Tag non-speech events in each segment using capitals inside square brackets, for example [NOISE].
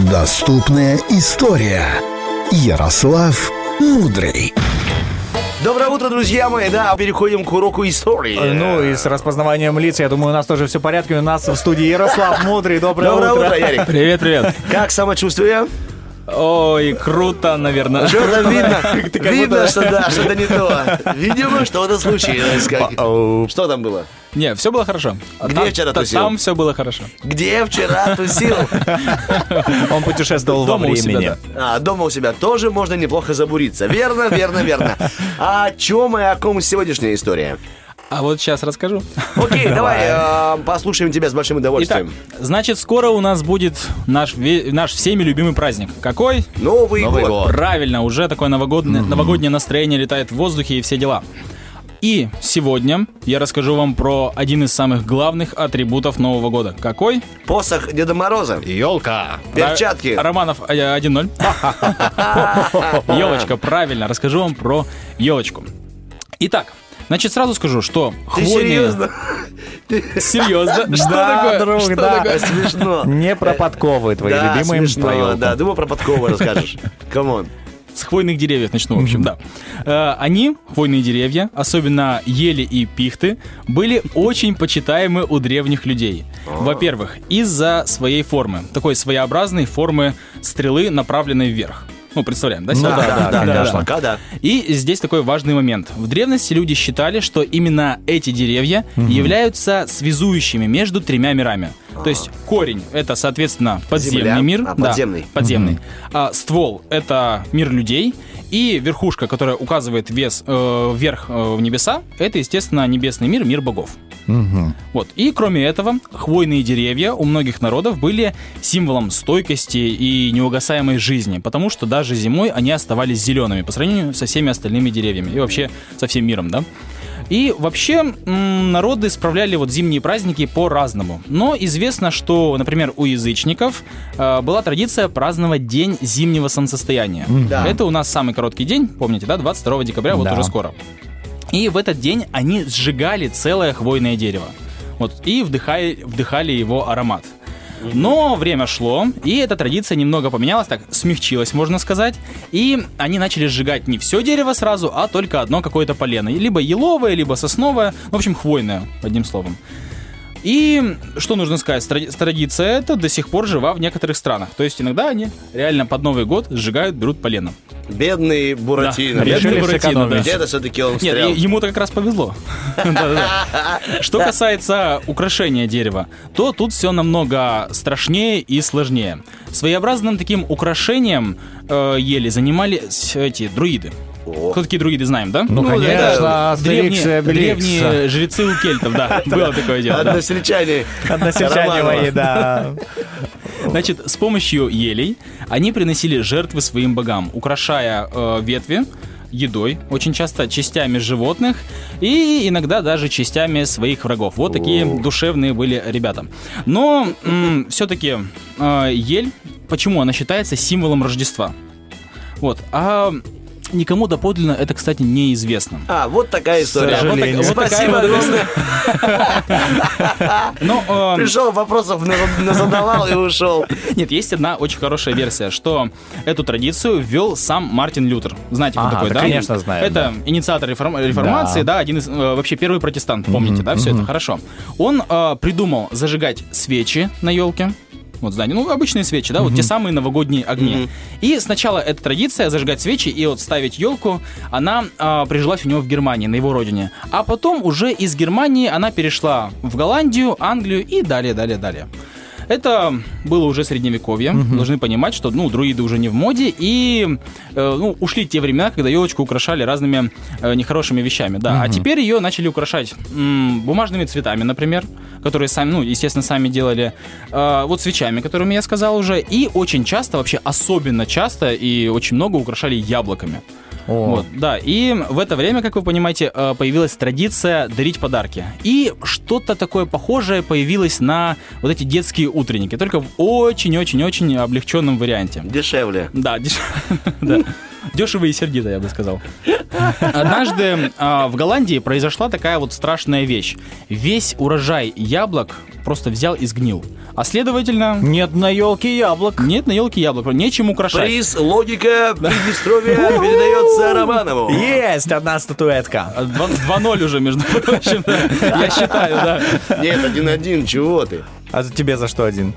Доступная история. Ярослав Мудрый. Доброе утро, друзья мои. Да, переходим к уроку истории. Ну и с распознаванием лиц, я думаю, у нас тоже все в порядке. У нас в студии Ярослав Мудрый. Доброе, Доброе утро, Ярик. Привет, привет. Как самочувствие? Ой, круто, наверное. Что-то видно. [LAUGHS] Видно, будто- что да, что-то не то. Видимо, что-то случилось. Как- Что там было? Не, все было хорошо. А Где там- вчера тусил? Там все было хорошо. Где вчера тусил? [LAUGHS] Он путешествовал во Дома у себя, времени. да. А, дома у себя тоже можно неплохо забуриться. Верно, верно, верно. А о чем и о ком сегодняшняя история? А вот сейчас расскажу. Окей, [LAUGHS] давай э, послушаем тебя с большим Итак, удовольствием. значит, скоро у нас будет наш, наш всеми любимый праздник. Какой? Новый, Новый год. год. Правильно, уже такое новогодное, новогоднее настроение летает в воздухе и все дела. И сегодня я расскажу вам про один из самых главных атрибутов Нового года. Какой? Посох Деда Мороза. Елка. Перчатки. Ра- Романов э, 1-0. Елочка, [LAUGHS] правильно. Расскажу вам про елочку. Итак, значит, сразу скажу, что Ты хвойные... серьезно? [LAUGHS] Серьезно? Что такое? друг, Что да. такое? Смешно. Не про подковы твои Да, любимые смешно, да. Думаю, про подковы расскажешь. Come on. С хвойных деревьев начну, в общем, да. Э, Они, хвойные деревья, особенно ели и пихты, были очень почитаемы у древних людей. Во-первых, из-за своей формы, такой своеобразной формы стрелы, направленной вверх. Ну, представляем, да? себе? да, да, конечно. Пока да. И здесь такой важный момент. В древности люди считали, что именно эти деревья являются связующими между тремя мирами. То есть корень это, соответственно, подземный Земля. мир. А, да, подземный. подземный. А ствол это мир людей. И верхушка, которая указывает вес, э, вверх э, в небеса, это, естественно, небесный мир, мир богов. Вот. И кроме этого, хвойные деревья у многих народов были символом стойкости и неугасаемой жизни, потому что даже зимой они оставались зелеными по сравнению со всеми остальными деревьями и вообще со всем миром, да. И вообще народы справляли вот зимние праздники по-разному. Но известно, что, например, у язычников э, была традиция праздновать День зимнего солнцестояния. Да. Это у нас самый короткий день, помните, да, 22 декабря, вот Да. уже скоро. И в этот день они сжигали целое хвойное дерево. Вот, и вдыхали, вдыхали его аромат. Но время шло, и эта традиция немного поменялась, так смягчилась, можно сказать. И они начали сжигать не все дерево сразу, а только одно какое-то полено. Либо еловое, либо сосновое, в общем, хвойное, одним словом. И что нужно сказать, тради- традиция эта до сих пор жива в некоторых странах. То есть иногда они реально под Новый год сжигают, берут полено. Бедный Буратино. Да, бедный Буратино, да. Где-то все-таки он Нет, встрял. е- ему-то как раз повезло. [LAUGHS] Что касается украшения дерева, то тут все намного страшнее и сложнее. Своеобразным таким украшением э, ели занимались эти друиды. Кто такие друиды, знаем, да? Ну, конечно, Астерикс и древние, древние жрецы у кельтов, да, [LAUGHS] было такое дело. Односельчане. Односельчане мои, да. Значит, с помощью елей они приносили жертвы своим богам, украшая э, ветви едой, очень часто частями животных и иногда даже частями своих врагов. Вот такие душевные были ребята. Но все-таки ель, почему она считается символом Рождества? Вот. А никому доподлинно это, кстати, неизвестно. А, вот такая история. Да, вот так- вот такая Спасибо огромное. [LAUGHS] Но, э, Пришел, вопросов задавал и ушел. Нет, есть одна очень хорошая версия, что эту традицию ввел сам Мартин Лютер. Знаете, кто такой, да, конечно, знаю, Это инициатор реформ- реформации, да. Один из, э, вообще первый протестант, помните, да, все это хорошо. Он э, придумал зажигать свечи на елке. Вот здание, ну, обычные свечи, да, вот те самые новогодние огни. И сначала эта традиция зажигать свечи и вот ставить елку, она э, прижилась у него в Германии, на его родине. А потом уже из Германии она перешла в Голландию, Англию и далее, далее, далее. Это было уже средневековье. Должны понимать, что ну, друиды уже не в моде, и э, ну, ушли те времена, когда елочку украшали разными э, нехорошими вещами. Да. А теперь ее начали украшать м, бумажными цветами, например, которые сами, ну, естественно, сами делали. Э, вот свечами, которыми я сказал уже. И очень часто, вообще особенно часто и очень много украшали яблоками. О. Вот, да, и в это время, как вы понимаете, э, появилась традиция дарить подарки. И что-то такое похожее появилось на вот эти детские утренники, только в очень-очень-очень облегченном варианте. Дешевле. Да, деш- [LAUGHS] да. Дешево и сердито, я бы сказал. Однажды а, в Голландии произошла такая вот страшная вещь. Весь урожай яблок просто взял и сгнил. А следовательно, Нет на елке яблок. нет на елке яблок, нечем украшать. Приз «Логика Приднестровья» передается Романову. Есть одна статуэтка. А, два- 2-0 уже, между прочим, я считаю, да. Нет, один-один, чего ты? А тебе за что один?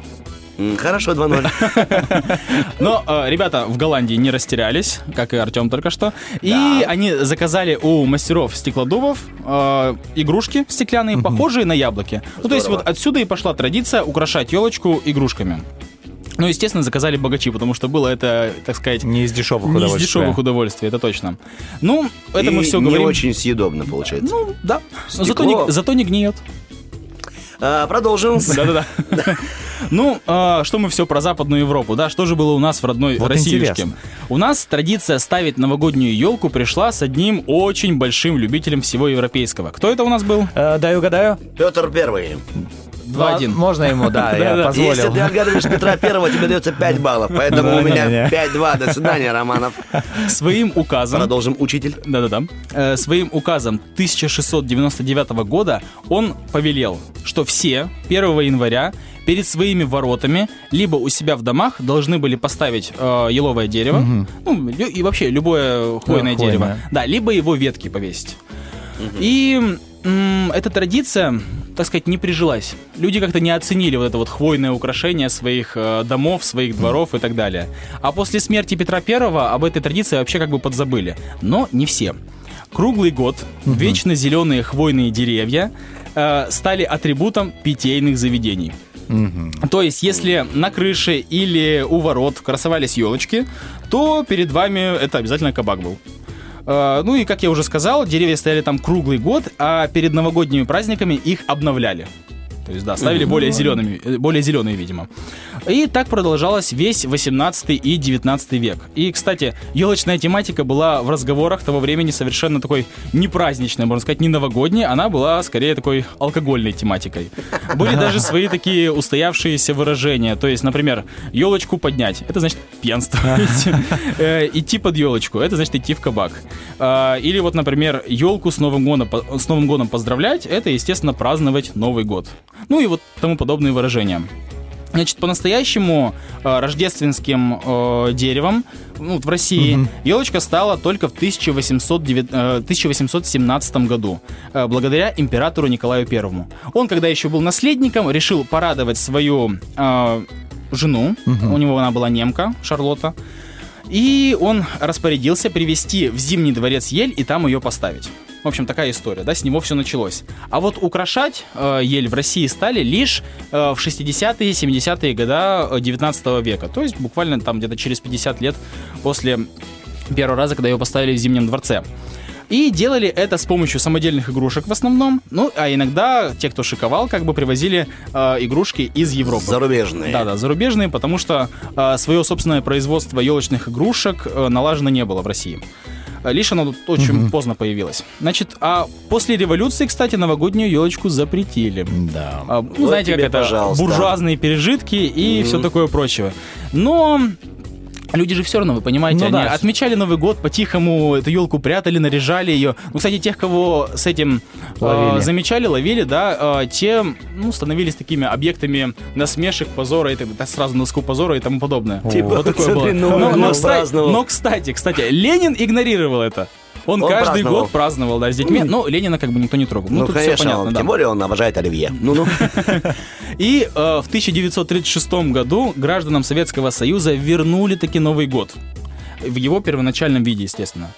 Хорошо, 2-0. [LAUGHS] Но э, ребята в Голландии не растерялись, как и Артем только что. И они заказали у мастеров стеклодувов э, игрушки стеклянные, похожие на яблоки. Ну, то есть вот отсюда и пошла традиция украшать елочку игрушками. Ну, естественно, заказали богачи, потому что было это, так сказать, Не из дешевых не из удовольствий. дешевых удовольствий, это точно. Ну, это мы И все не говорим. очень съедобно получается. Ну, да. Но зато Стекло. не, зато не гниет. А, Продолжим. Да-да-да. [LAUGHS] Ну, а, что мы все про Западную Европу, да? Что же было у нас в родной Вот Россиюшке? интересно. У нас традиция ставить новогоднюю елку пришла с одним очень большим любителем всего европейского. Кто это у нас был? Э, дай угадаю. Петр Первый. 2-1. Можно ему, да, я позволил. Если ты отгадываешь Петра Первого, тебе дается 5 баллов. Поэтому у меня Не-не-не. 5-2. До свидания, Романов. Своим указом... Продолжим, учитель. Да-да-да. Э, своим указом 1699 года он повелел, что все 1 января перед своими воротами либо у себя в домах должны были поставить э, еловое дерево, ну лю- и вообще любое хвойное хвойное. дерево, да, либо его ветки повесить. И м, эта традиция, так сказать, не прижилась. Люди как-то не оценили вот это вот хвойное украшение своих э, домов, своих дворов и так далее. А после смерти Петра Первого об этой традиции вообще как бы подзабыли. Но не все. Круглый год вечно зеленые хвойные деревья э, стали атрибутом питейных заведений. То есть, если на крыше или у ворот красовались елочки, то перед вами это обязательно кабак был. Э, Ну и, как я уже сказал, деревья стояли там круглый год, а перед новогодними праздниками их обновляли. То есть, да, ставили более зелеными, э, более зеленые, видимо. И так продолжалось весь 18 и 19 век. И, кстати, елочная тематика была в разговорах того времени совершенно такой не праздничной, можно сказать, не новогодней, она была скорее такой алкогольной тематикой. Были даже свои такие устоявшиеся выражения. То есть, например, елочку поднять, это значит пьянствовать. [LAUGHS] Э, Идти под елочку, это значит идти в кабак. А, Или вот, например, елку с Новым годом, по- с Новым годом поздравлять, это, естественно, праздновать Новый год. Ну и вот тому подобные выражения. Значит, по-настоящему э, рождественским э, деревом ну, вот в России елочка стала только в 1809 э, 1817 году, э, благодаря императору Николаю Первому. Он, когда еще был наследником, решил порадовать свою э, жену, у него она была немка, Шарлотта, и он распорядился привести в Зимний дворец ель и там ее поставить. В общем, такая история, да, с него все началось. А вот украшать э, ель в России стали лишь э, в 60-е, 70-е года э, 19 века. То есть буквально там где-то через 50 лет после первого раза, когда ее поставили в Зимнем дворце. И делали это с помощью самодельных игрушек в основном. Ну, а иногда те, кто шиковал, как бы привозили э, игрушки из Европы. Зарубежные. Да, да, зарубежные, потому что э, свое собственное производство елочных игрушек э, налажено не было в России. Э, Лишь оно тут очень поздно появилось. Значит, а после революции, кстати, новогоднюю елочку запретили. Да. А, ну, Вот знаете, тебе, как это пожалуйста. буржуазные пережитки и все такое прочее. Но люди же все равно, вы понимаете, Ну они да. отмечали Новый год, по-тихому эту елку прятали, наряжали ее. Ну, кстати, тех, кого с этим э, Ловили. замечали, ловили, да, э, те ну, становились такими объектами насмешек, позора, и так- да, сразу носку позора и тому подобное. Типа, вот такое [LAUGHS] было. Новый Но, но, год кстати, но, кстати, кстати, Ленин игнорировал это. Он, Он каждый праздновал. год праздновал, да, с детьми. Но Ленина как бы никто не трогал. Ну, Ну, тут все конечно, понятно, он- да. тем более он обожает оливье. Ну-ну. [LAUGHS] И э, в 1936 году гражданам Советского Союза вернули таки Новый год. В его первоначальном виде, естественно.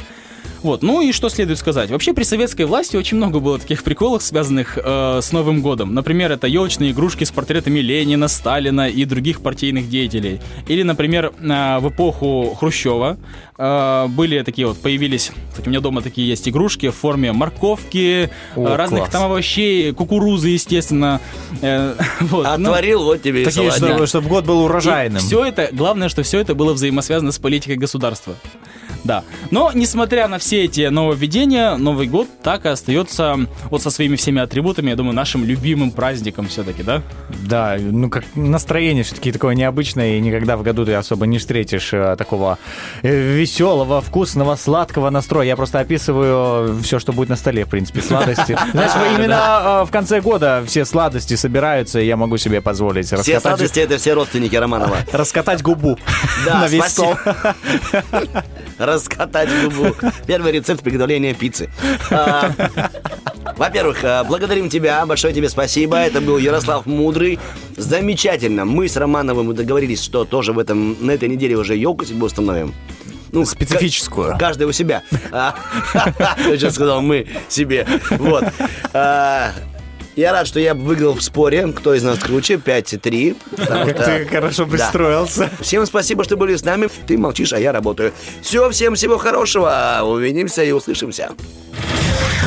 Вот, ну и что следует сказать? Вообще при советской власти очень много было таких приколов, связанных э, с Новым годом. Например, это елочные игрушки с портретами Ленина, Сталина и других партийных деятелей. Или, например, э, в эпоху Хрущева э, были такие вот, появились, кстати, у меня дома такие есть игрушки в форме морковки, О, э, разных класс. там овощей, кукурузы, естественно. Э, [LAUGHS] вот, ну, Отварил, вот тебе и Такие, чтобы, чтобы год был урожайным. все это, главное, что все это было взаимосвязано с политикой государства. Да. Но, несмотря на все эти нововведения, Новый год так и остается вот со своими всеми атрибутами, я думаю, нашим любимым праздником все-таки, да? Да, ну как настроение все-таки такое необычное, и никогда в году ты особо не встретишь э, такого э, веселого, вкусного, сладкого настроя. Я просто описываю все, что будет на столе, в принципе, сладости. [LAUGHS] Знаешь, именно э, в конце года все сладости собираются, и я могу себе позволить Все раскатать, сладости это все родственники Романова. [LAUGHS] раскатать губу [LAUGHS] на весь стол. Раскатать губу. Первый рецепт приготовления пиццы. А, Во-первых, а, благодарим тебя, большое тебе спасибо. Это был Ярослав Мудрый. Замечательно. Мы с Романовым договорились, что тоже в этом, на этой неделе уже елку себе установим. Ну, Специфическую. ка- Каждый у себя. А, [LAUGHS] Я сейчас сказал мы себе. Вот. Я рад, что я выиграл в споре, кто из нас круче, 5-3. потому Как что- ты хорошо пристроился. Всем спасибо, что были с нами. Ты молчишь, а я работаю. Все, всем всего хорошего. Увидимся и услышимся.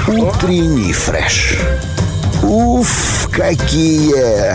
Утренний фреш. Уф, какие